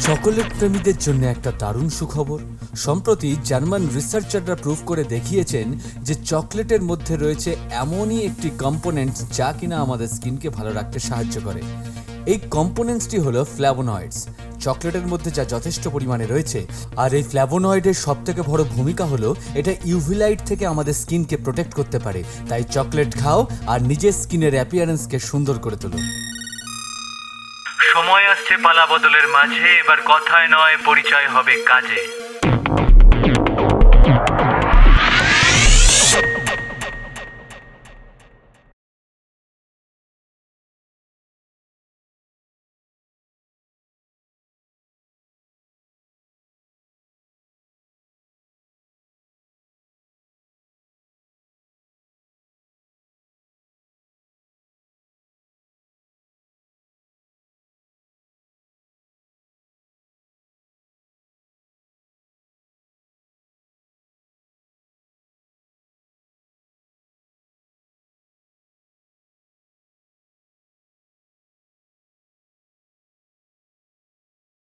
Chocolate প্রেমীদের জন্য একটা দারুণ সুখবর। সম্প্রতি জার্মান রিসার্চাররা প্রুভ করে দেখিয়েছেন যে চকলেটের মধ্যে রয়েছে এমনই একটি কম্পোনেন্ট যা কিনা আমাদের স্কিনকে ভালো রাখতে সাহায্য করে। এই কম্পোনেন্টসটি হলো ফ্ল্যাভোনয়েডস। চকলেটের মধ্যে যা যথেষ্ট পরিমাণে রয়েছে। আর এই ফ্ল্যাভোনয়েডের সব থেকে বড় ভূমিকা হলো এটা ইউভিলাইট থেকে আমাদের স্কিনকে প্রোটেক্ট করতে পারে। তাই চকলেট খাও আর নিজের স্কিনের অ্যাপিয়ারেন্সকে সুন্দর করে তোলো। সময় আসছে পালা বদলের মাঝে এবার কথায় নয় পরিচয় হবে কাজে।